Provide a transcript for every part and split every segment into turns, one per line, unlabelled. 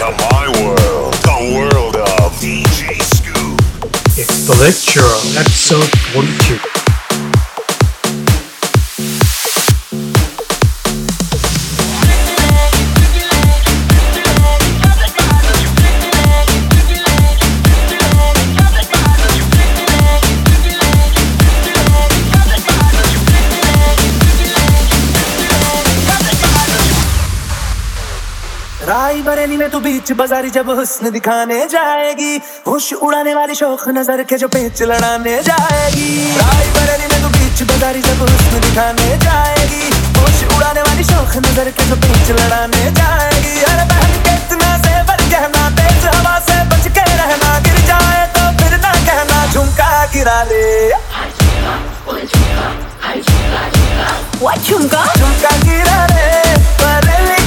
to my world, the world of DJ Scoop.
It's the lecture, episode 42.
में तू बीच बाजारी जब हुस्न दिखाने जाएगी होश उड़ाने वाली शौक नज़र के जो पेच लड़ाने जाएगी। राई बरेली में तू बीच बाजारी जब हुस्न दिखाने जाएगी होश उड़ाने वाली शौक नज़र के जो पेच लड़ाने जाएगी। अरे बहन के इतना से बर कहना तेज हवा से बच के रहना गिर जाए तो फिर ना कहना झुमका गिरा ले
झुमका?
झुमका गिरा बरेली के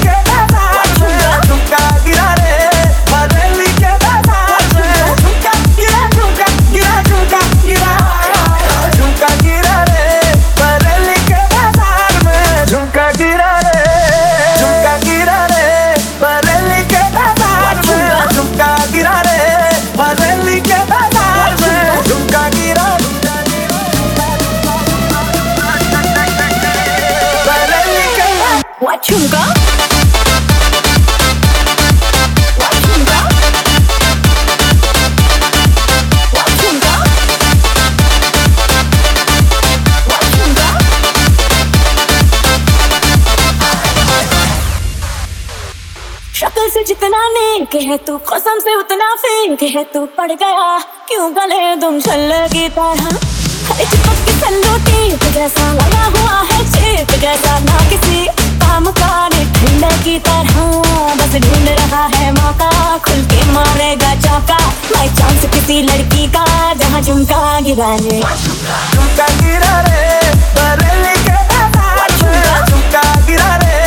नेक है तू कसम से उतना फेंक है तू पड़ गया। क्यों गले तुम छल की तरह? अरे चिपक के सल्लो टेप जैसा लगा हुआ है चेप जैसा ना किसी काम का ठंडे की तरह। बस ढूंढ रहा है मौका खुल के मारेगा चौका। बाई चांस किसी लड़की का जहाँ झुमका गिराने
झुमका गिरा रे बरेली के झुमका गिरा रे।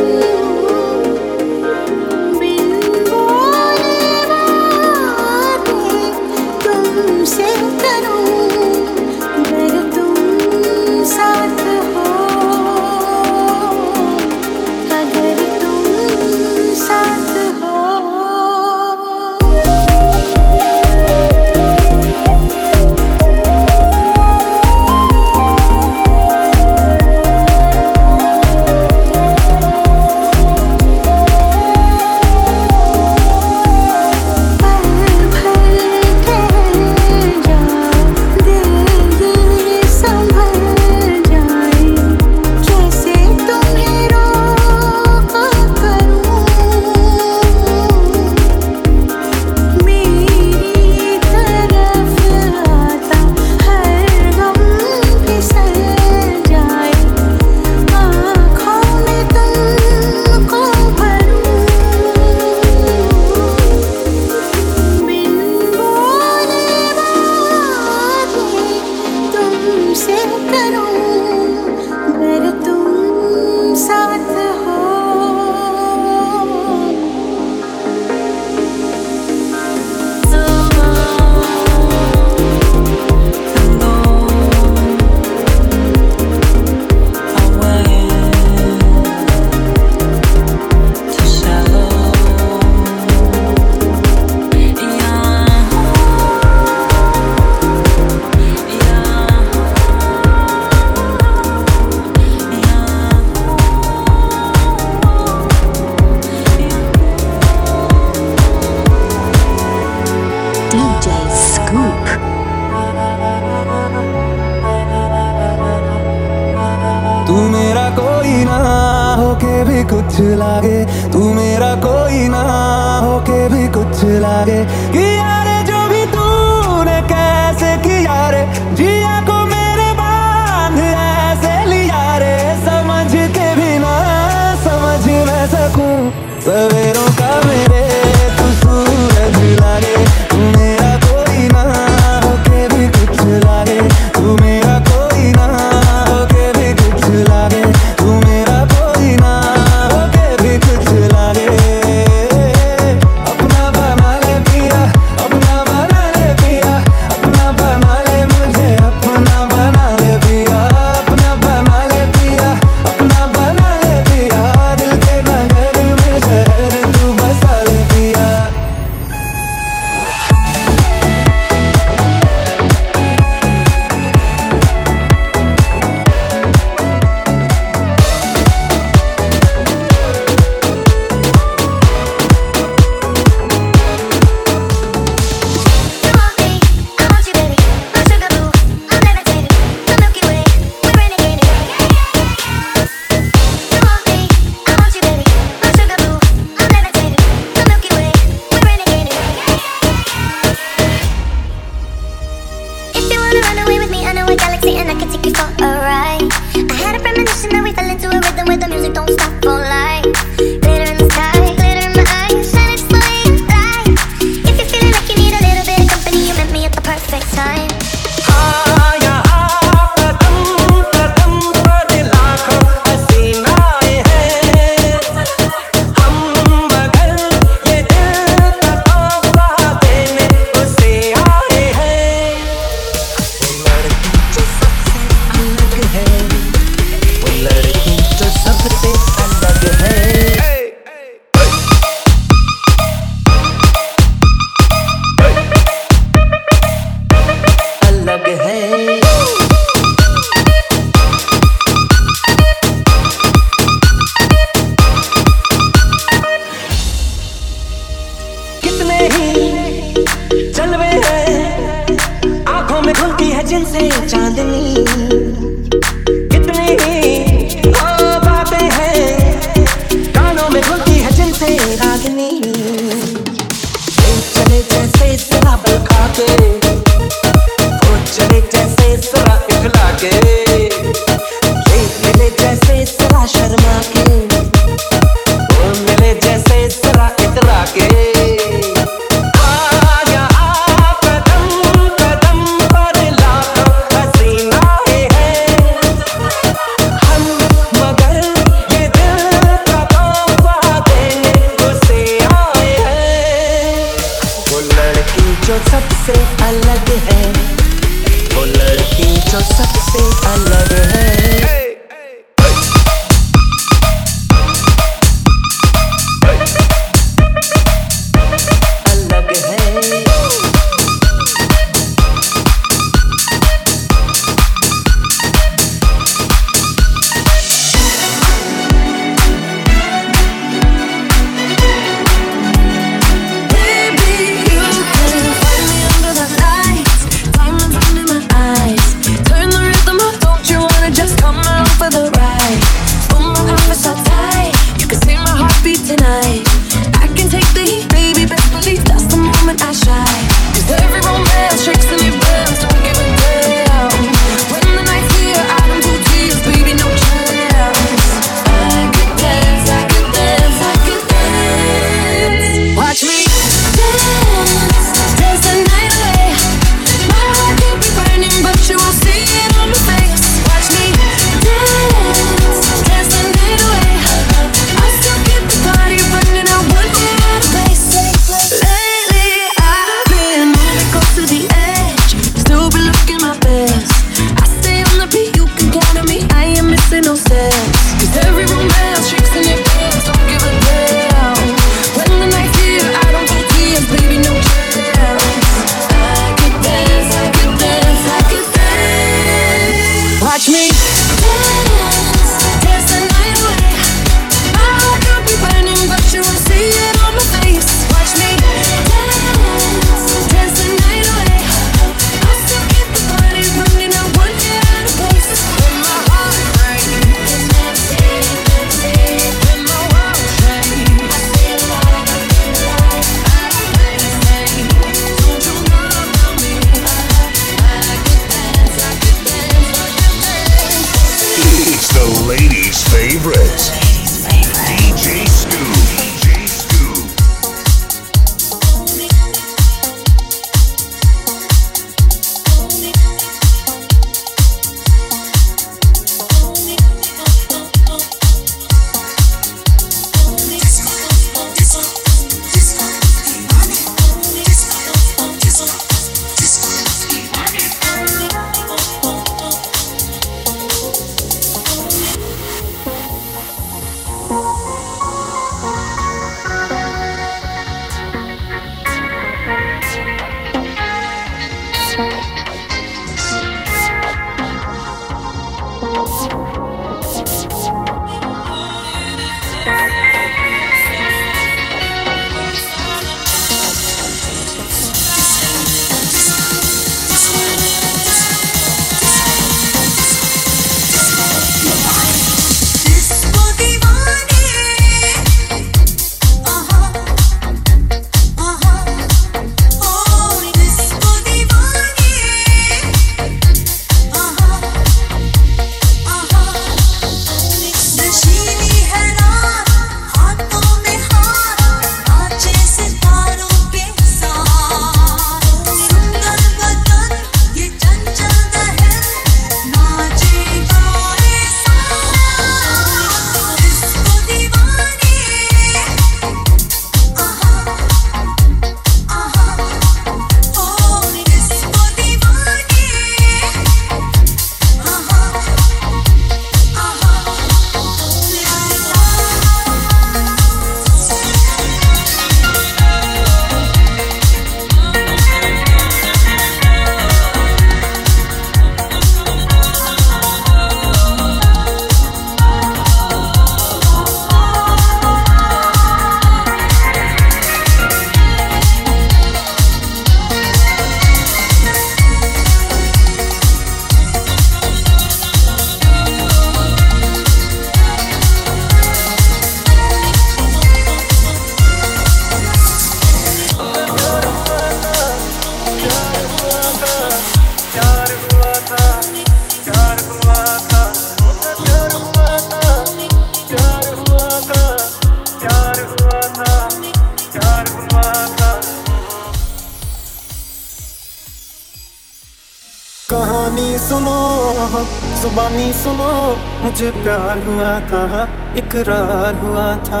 तकरार हुआ
था।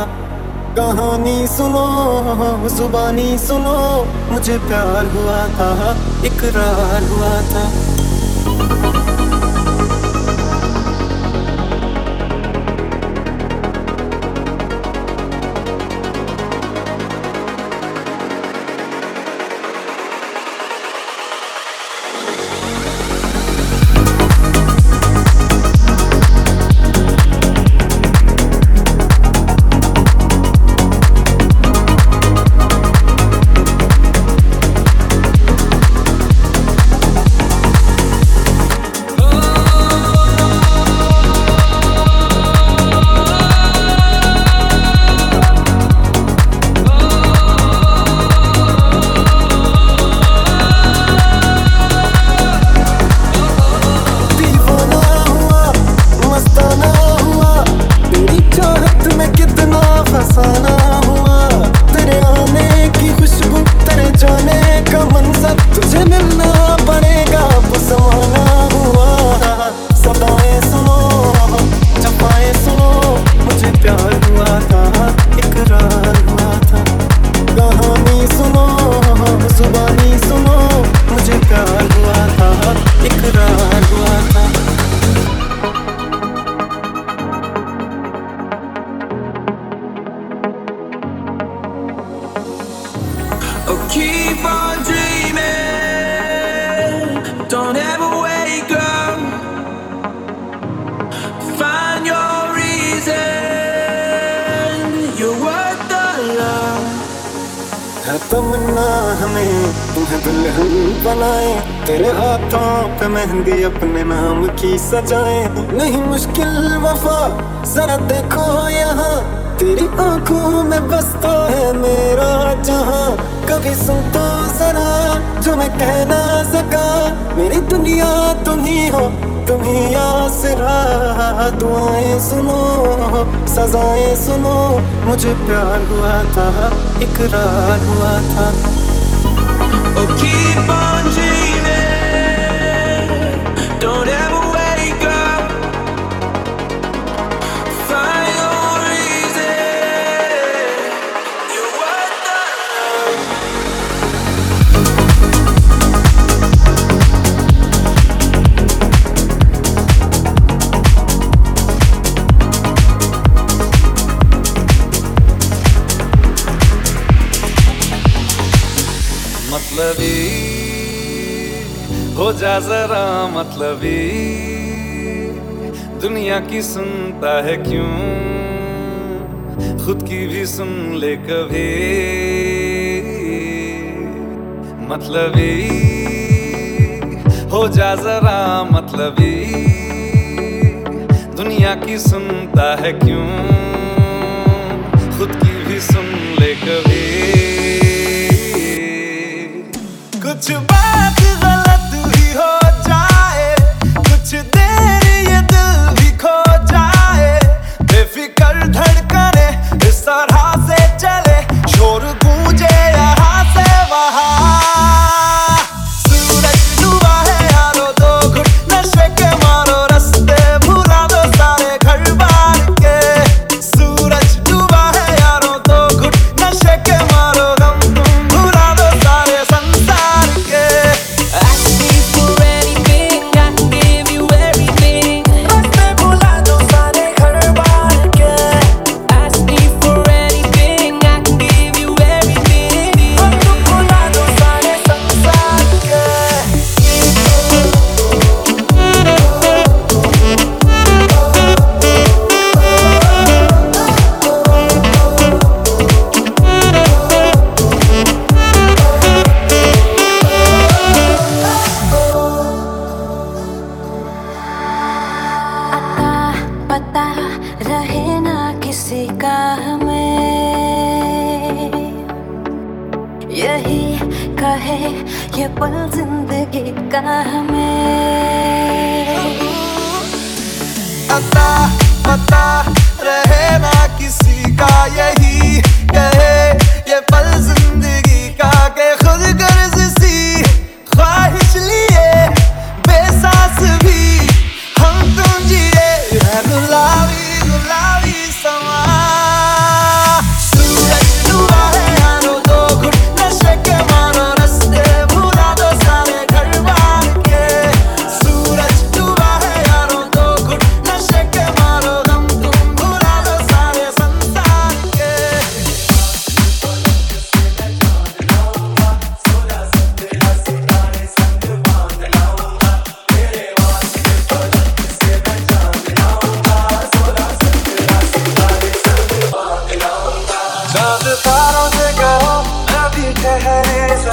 कहानी सुनो जुबानी सुनो मुझे प्यार हुआ था इकरार हुआ था। kırar var. कभी दुनिया
की सुनता है क्यों? खुद की भी सुन ले कभी। मतलब हो जा जरा मतलब। दुनिया की सुनता है क्यों? खुद की भी सुन ले कभी। कुछ
बा...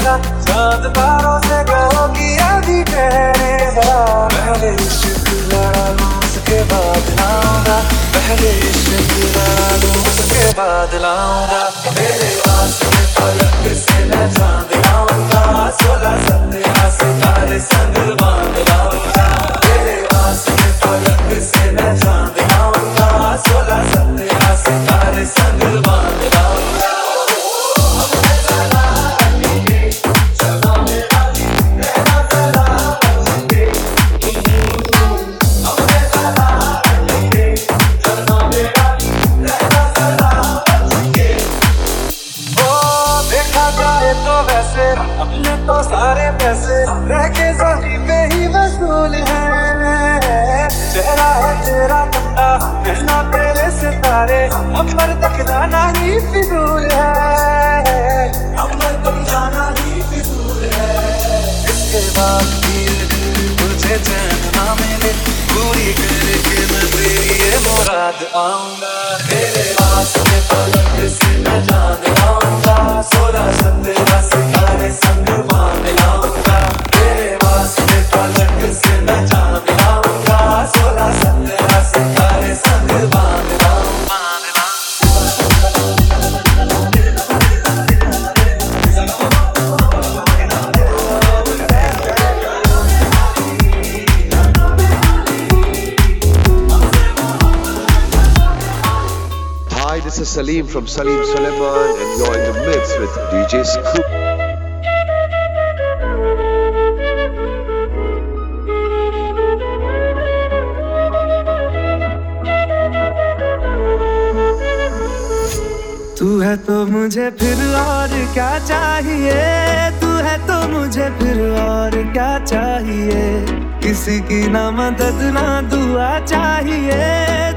ना
चाँद तारों से कहो की आधी कहने पहले इश्क लड़ा लूँ उसके बाद लाऊँगा। पहले इश्क उसके बाद लाऊँगा। मेरे आँसू में पलक से मैं चाँद लाऊँगा। सोलह सत्रह सितारे संग बाँध लाऊँगा।
Salim from Salim Suleiman, and you're in the mix with DJ Scoop.
तू है तो मुझे फिर और क्या चाहिए तू है तो मुझे फिर और क्या चाहिए किसी की ना मदद ना दुआ चाहिए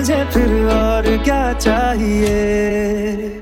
तुझे फिर और क्या चाहिए?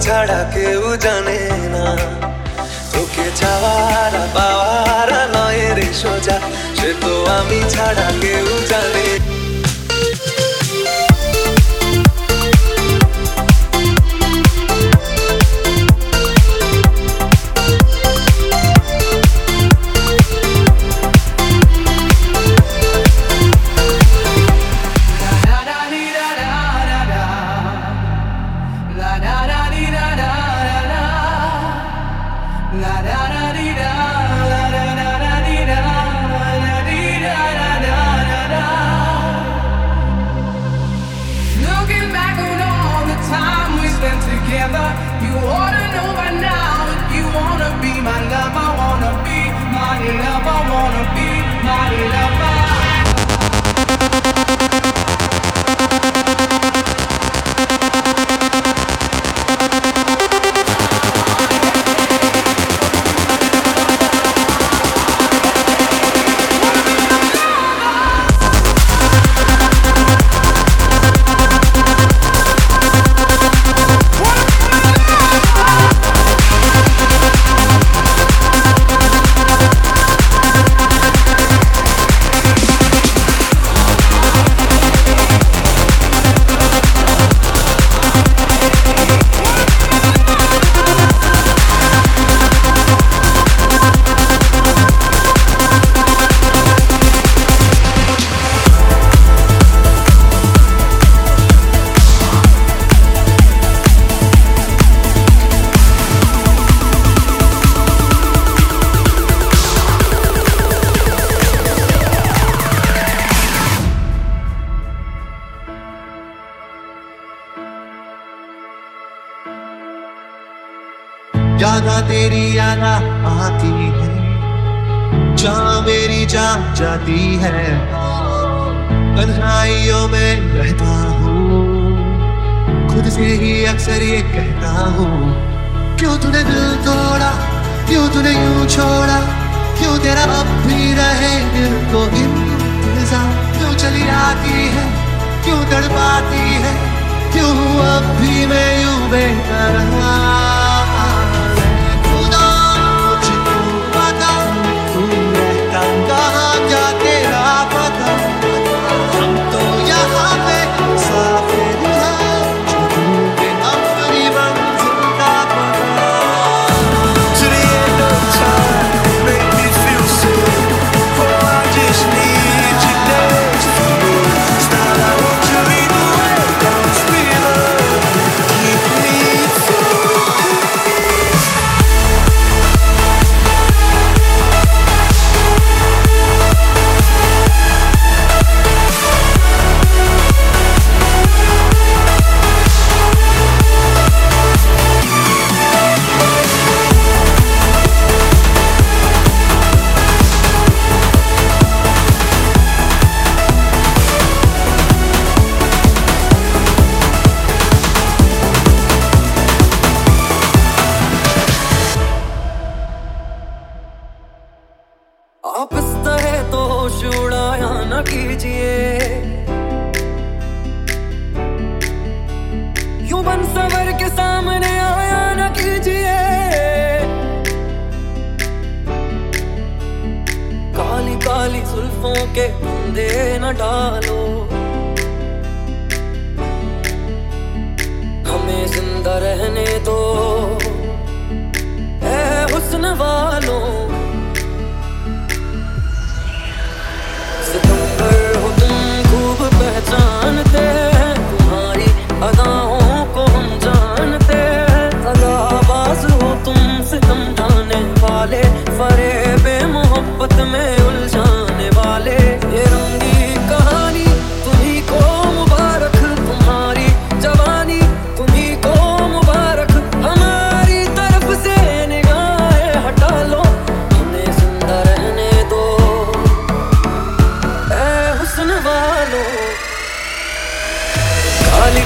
ছাড়া কেউ জানে না। তোকে চাওয়ার পাওয়ার নয় রে সোজা, সে তো আমি ছাড়া কেউ জানে
में रहता हूँ। खुद से ही अक्सर ये कहता हूँ, क्यों तूने दिल तोड़ा? क्यों तूने यूँ छोड़ा? क्यों तेरा अब भी रहे दिल को इंतज़ार? क्यों चली आती है? क्यों तड़पाती है? क्यों अब भी मैं यूँ बेकरार?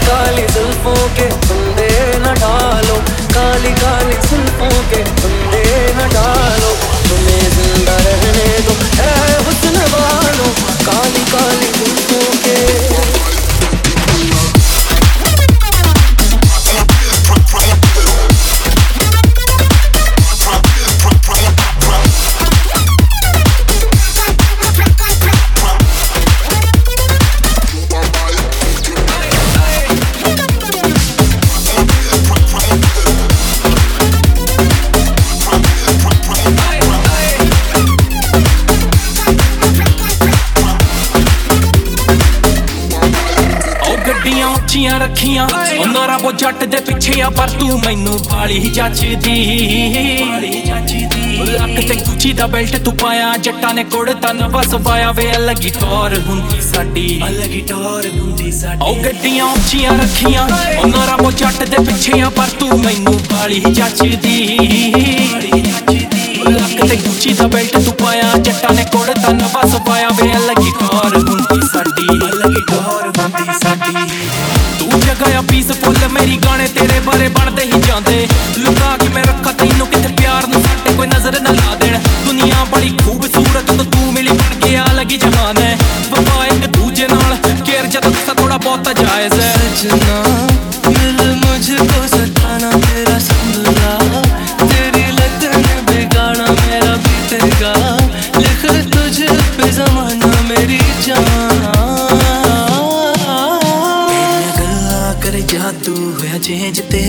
काली जुल्फों के
फंदे न डालो, काली काली जुल्फों के फंदे न डालो। तुम्हें ज़िंदा रहने दो है हुस्न वालों, काली काली
ਉੱਚੀਆਂ ਰੱਖੀਆਂ। ਉਹਨਾਂ ਰੱਬੋ ਜੱਟ ਦੇ ਪਿੱਛੇ ਆ ਪਰ ਤੂੰ ਮੈਨੂੰ ਬਾਲੀ ਜੱਜਦੀ ਬਾਲੀ ਜੱਜਦੀ ਲੱਕ ਤੇ ਗੁੱਚੀ ਦਾ ਬੈਲਟ ਤੂੰ ਪਾਇਆ ਜੱਟਾਂ ਨੇ ਕੋੜ ਤਨ ਵਸ ਪਾਇਆ ਵੇ ਅਲੱਗੀ ਟੌਰ ਹੁੰਦੀ ਸਾਡੀ। ਅਲੱਗੀ ਟੌਰ ਹੁੰਦੀ ਸਾਡੀ। ਉਹ ਗੱਡੀਆਂ ਉੱਚੀਆਂ ਰੱਖੀਆਂ ਉਹਨਾਂ ਰੱਬੋ ਜੱਟ ਦੇ ਪਿੱਛੇ ਆ ਪਰ ਤੂੰ ਮੈਨੂੰ ਬਾਲੀ ਜੱਜਦੀ ਬਾਲੀ ਜੱਜਦੀ ਲੱਕ ਤੇ ਗੁੱਚੀ ਦਾ ਬੈਲਟ ਤੂੰ ਪਾਇਆ ਜੱਟਾਂ ਨੇ ਕੋੜ ਤਨ ਵਸ ਪਾਇਆ ਵੇ ਅਲੱਗੀ बड़े बड़े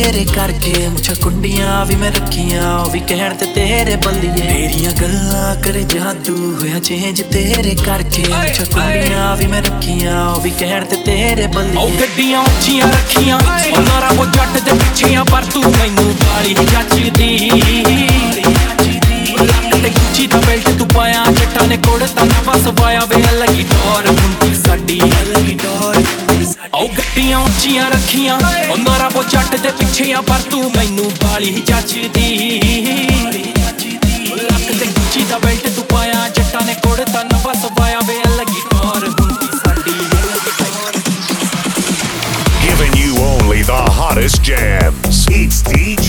ਤੇਰੇ
ਕਰਕੇ ਮੁੱਛਾਂ ਕੁੰਡੀਆਂ ਵੀ ਮੈਂ ਰੱਖੀਆਂ ਉਹ ਵੀ ਕਹਿਣ ਤੇ ਤੇਰੇ ਬੰਦੀਏ। ਮੇਰੀਆਂ ਗੱਲਾਂ ਕਰੇ ਜਾਦੂ ਹੋਇਆ ਚੇਂਜ ਤੇਰੇ ਕਰਕੇ। ਮੁੱਛਾਂ ਕੁੰਡੀਆਂ ਵੀ ਮੈਂ ਰੱਖੀਆਂ ਉਹ ਵੀ ਕਹਿਣ ਤੇ ਤੇਰੇ
ਉਹ
ਬੰਦੀਏ
ਗੱਡੀਆਂ ਉੱਚੀਆਂ ਰੱਖੀਆਂ ਉਹਨਾਂ ਰੱਬੋ ਜੱਟ ਦੇ ਪਿੱਛੇ ਆ ਪਰ ਤੂੰ ਮੈਨੂੰ ਬਾਲੀ ਜੱਜਦੀ ਲੱਕ ਤੇ ਗੁੱਚੀ ਦਾ ਬੈਲਟ ਤੂੰ ਪਾਇਆ ਜੱਟਾਂ ਨੇ ਕੋੜ ਤਨ ਵਸ ਪਾਇਆ ਵੇ ਅਲੱਗੀ ਟੌਰ ਹੁੰਦੀ ਸਾਡੀ ਅਲੱਗੀ ਟੌਰ ਉਹ ਗੱਡੀਆਂ ਉੱਚੀਆਂ ਰੱਖੀਆਂ ਉਹਨਾਂ ਰੱਬੋ ਜੱਟ ਦੇ ਪਿੱਛੇ ਆ ਪਰ ਤੂੰ ਮੈਨੂੰ ਬਾਲੀ ਜੱਜਦੀ ਲੱਕ ਤੇ ਗੁੱਚੀ ਦਾ ਬੈਲਟ ਤੂੰ ਪਾਇਆ ਜੱਟਾਂ ਨੇ ਕੋੜ ਤਨ ਵਸ ਪਾਇਆ ਵੇ ਅਲੱਗੀ ਟੌਰ ਹੁੰਦੀ ਸਾਡੀ ਅਲੱਗੀ ਟੌਰ
Giving you only the hottest jams. It's DJ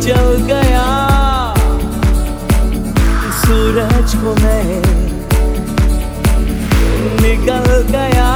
जल गया। सूरज को मैं निकल गया।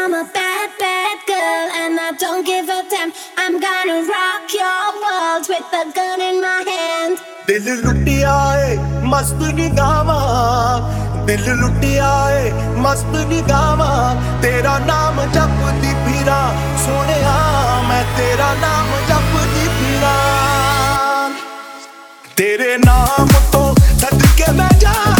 I'm a bad, bad girl and I don't give a damn. I'm gonna rock your world with a gun in my hand.
दिल लुटिया है मस्त
निगावा दिल
लुटिया है मस्त निगावा तेरा नाम जपती फिरा सोने
मैं
तेरा नाम जपती फिरा तेरे नाम तो
सद के
मैं जा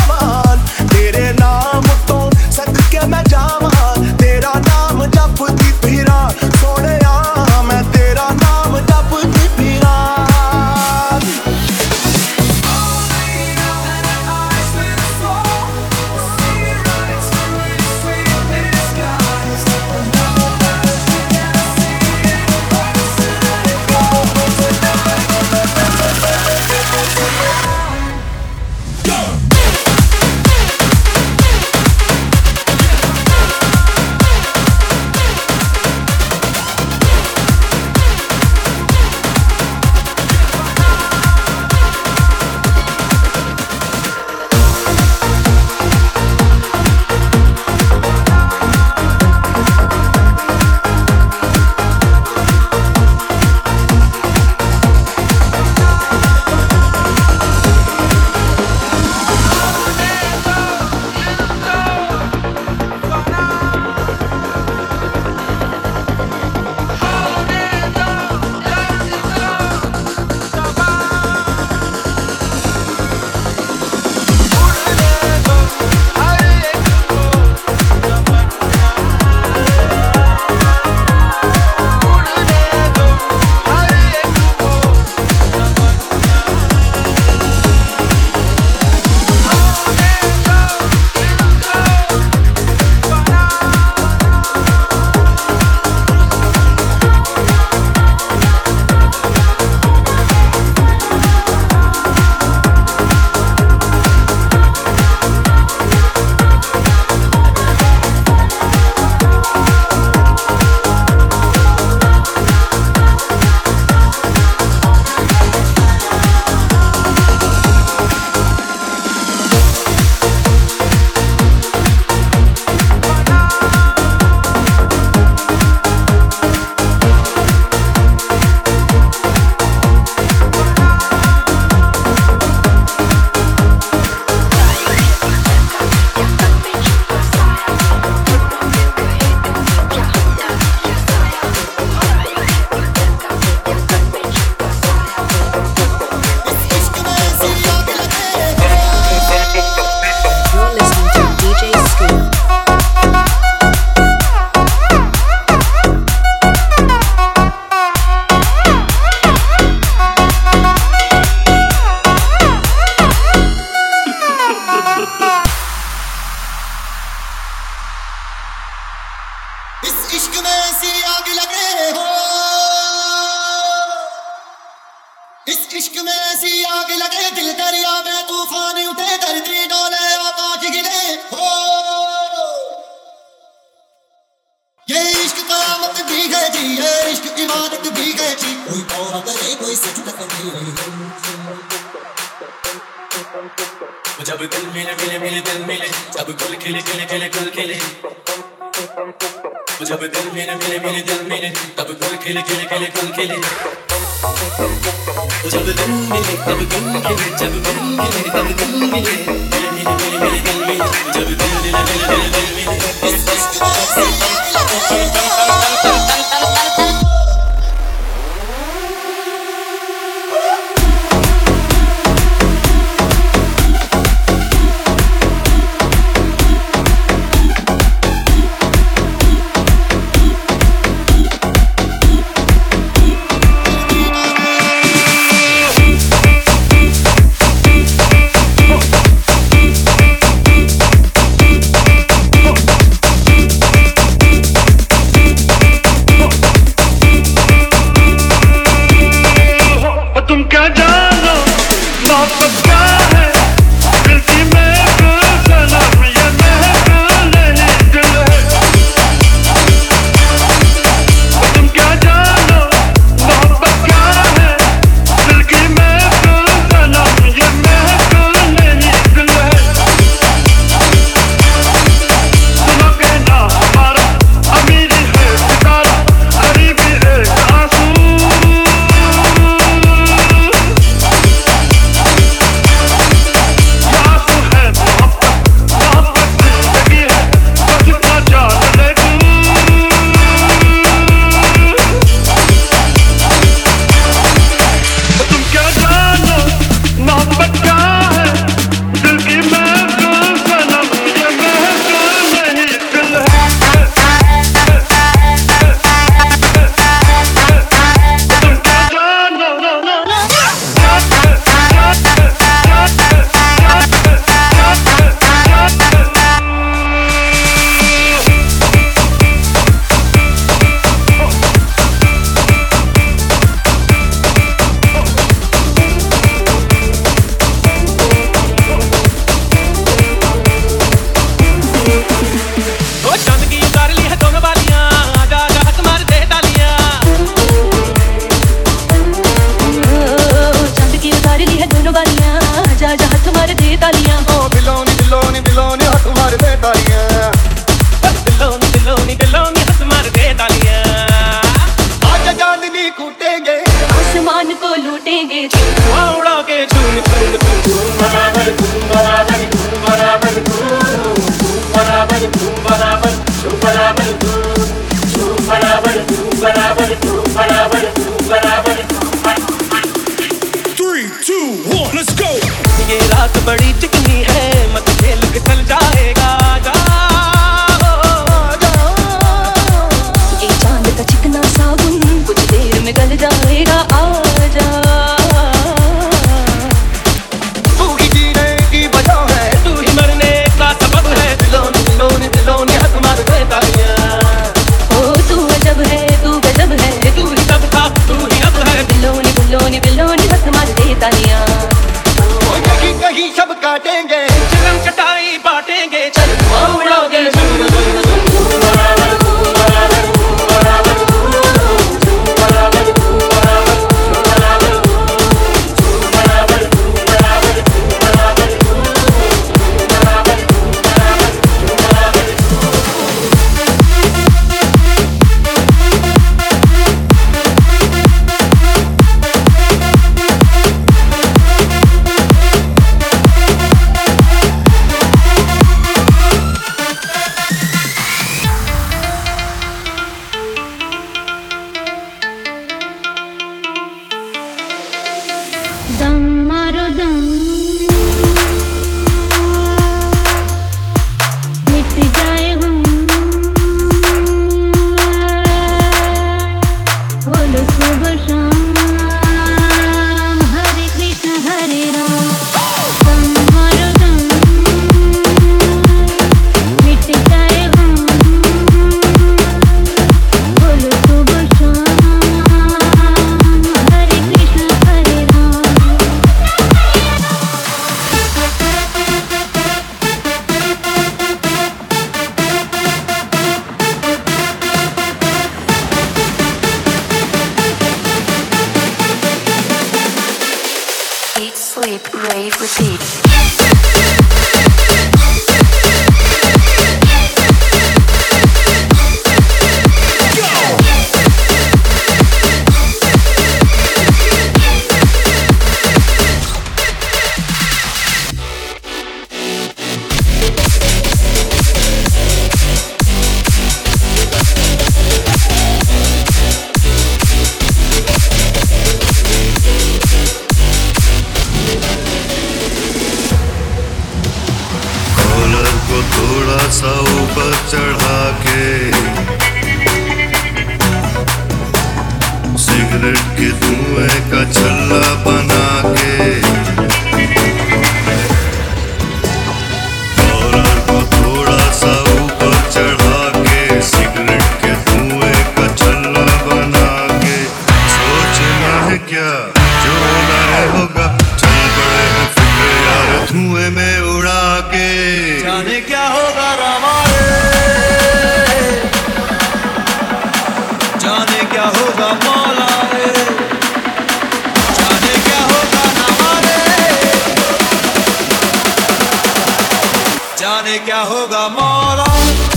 zamora.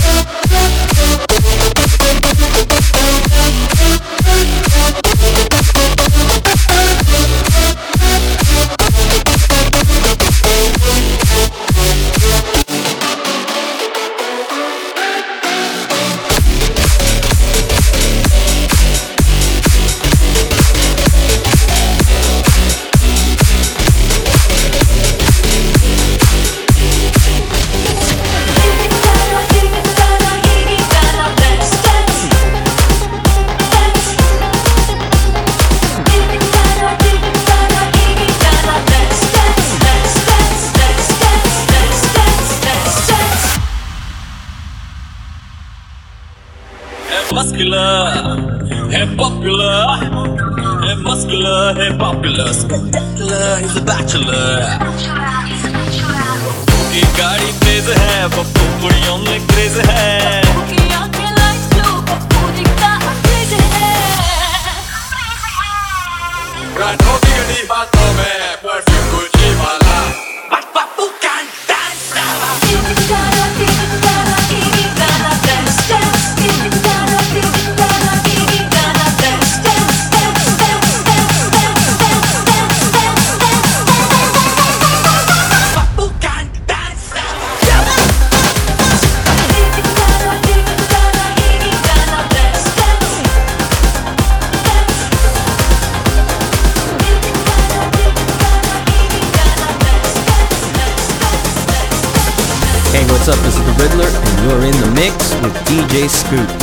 and popular. Spectacular, he's a bachelor.
He's a bachelor. Boogie a Tej j-scoop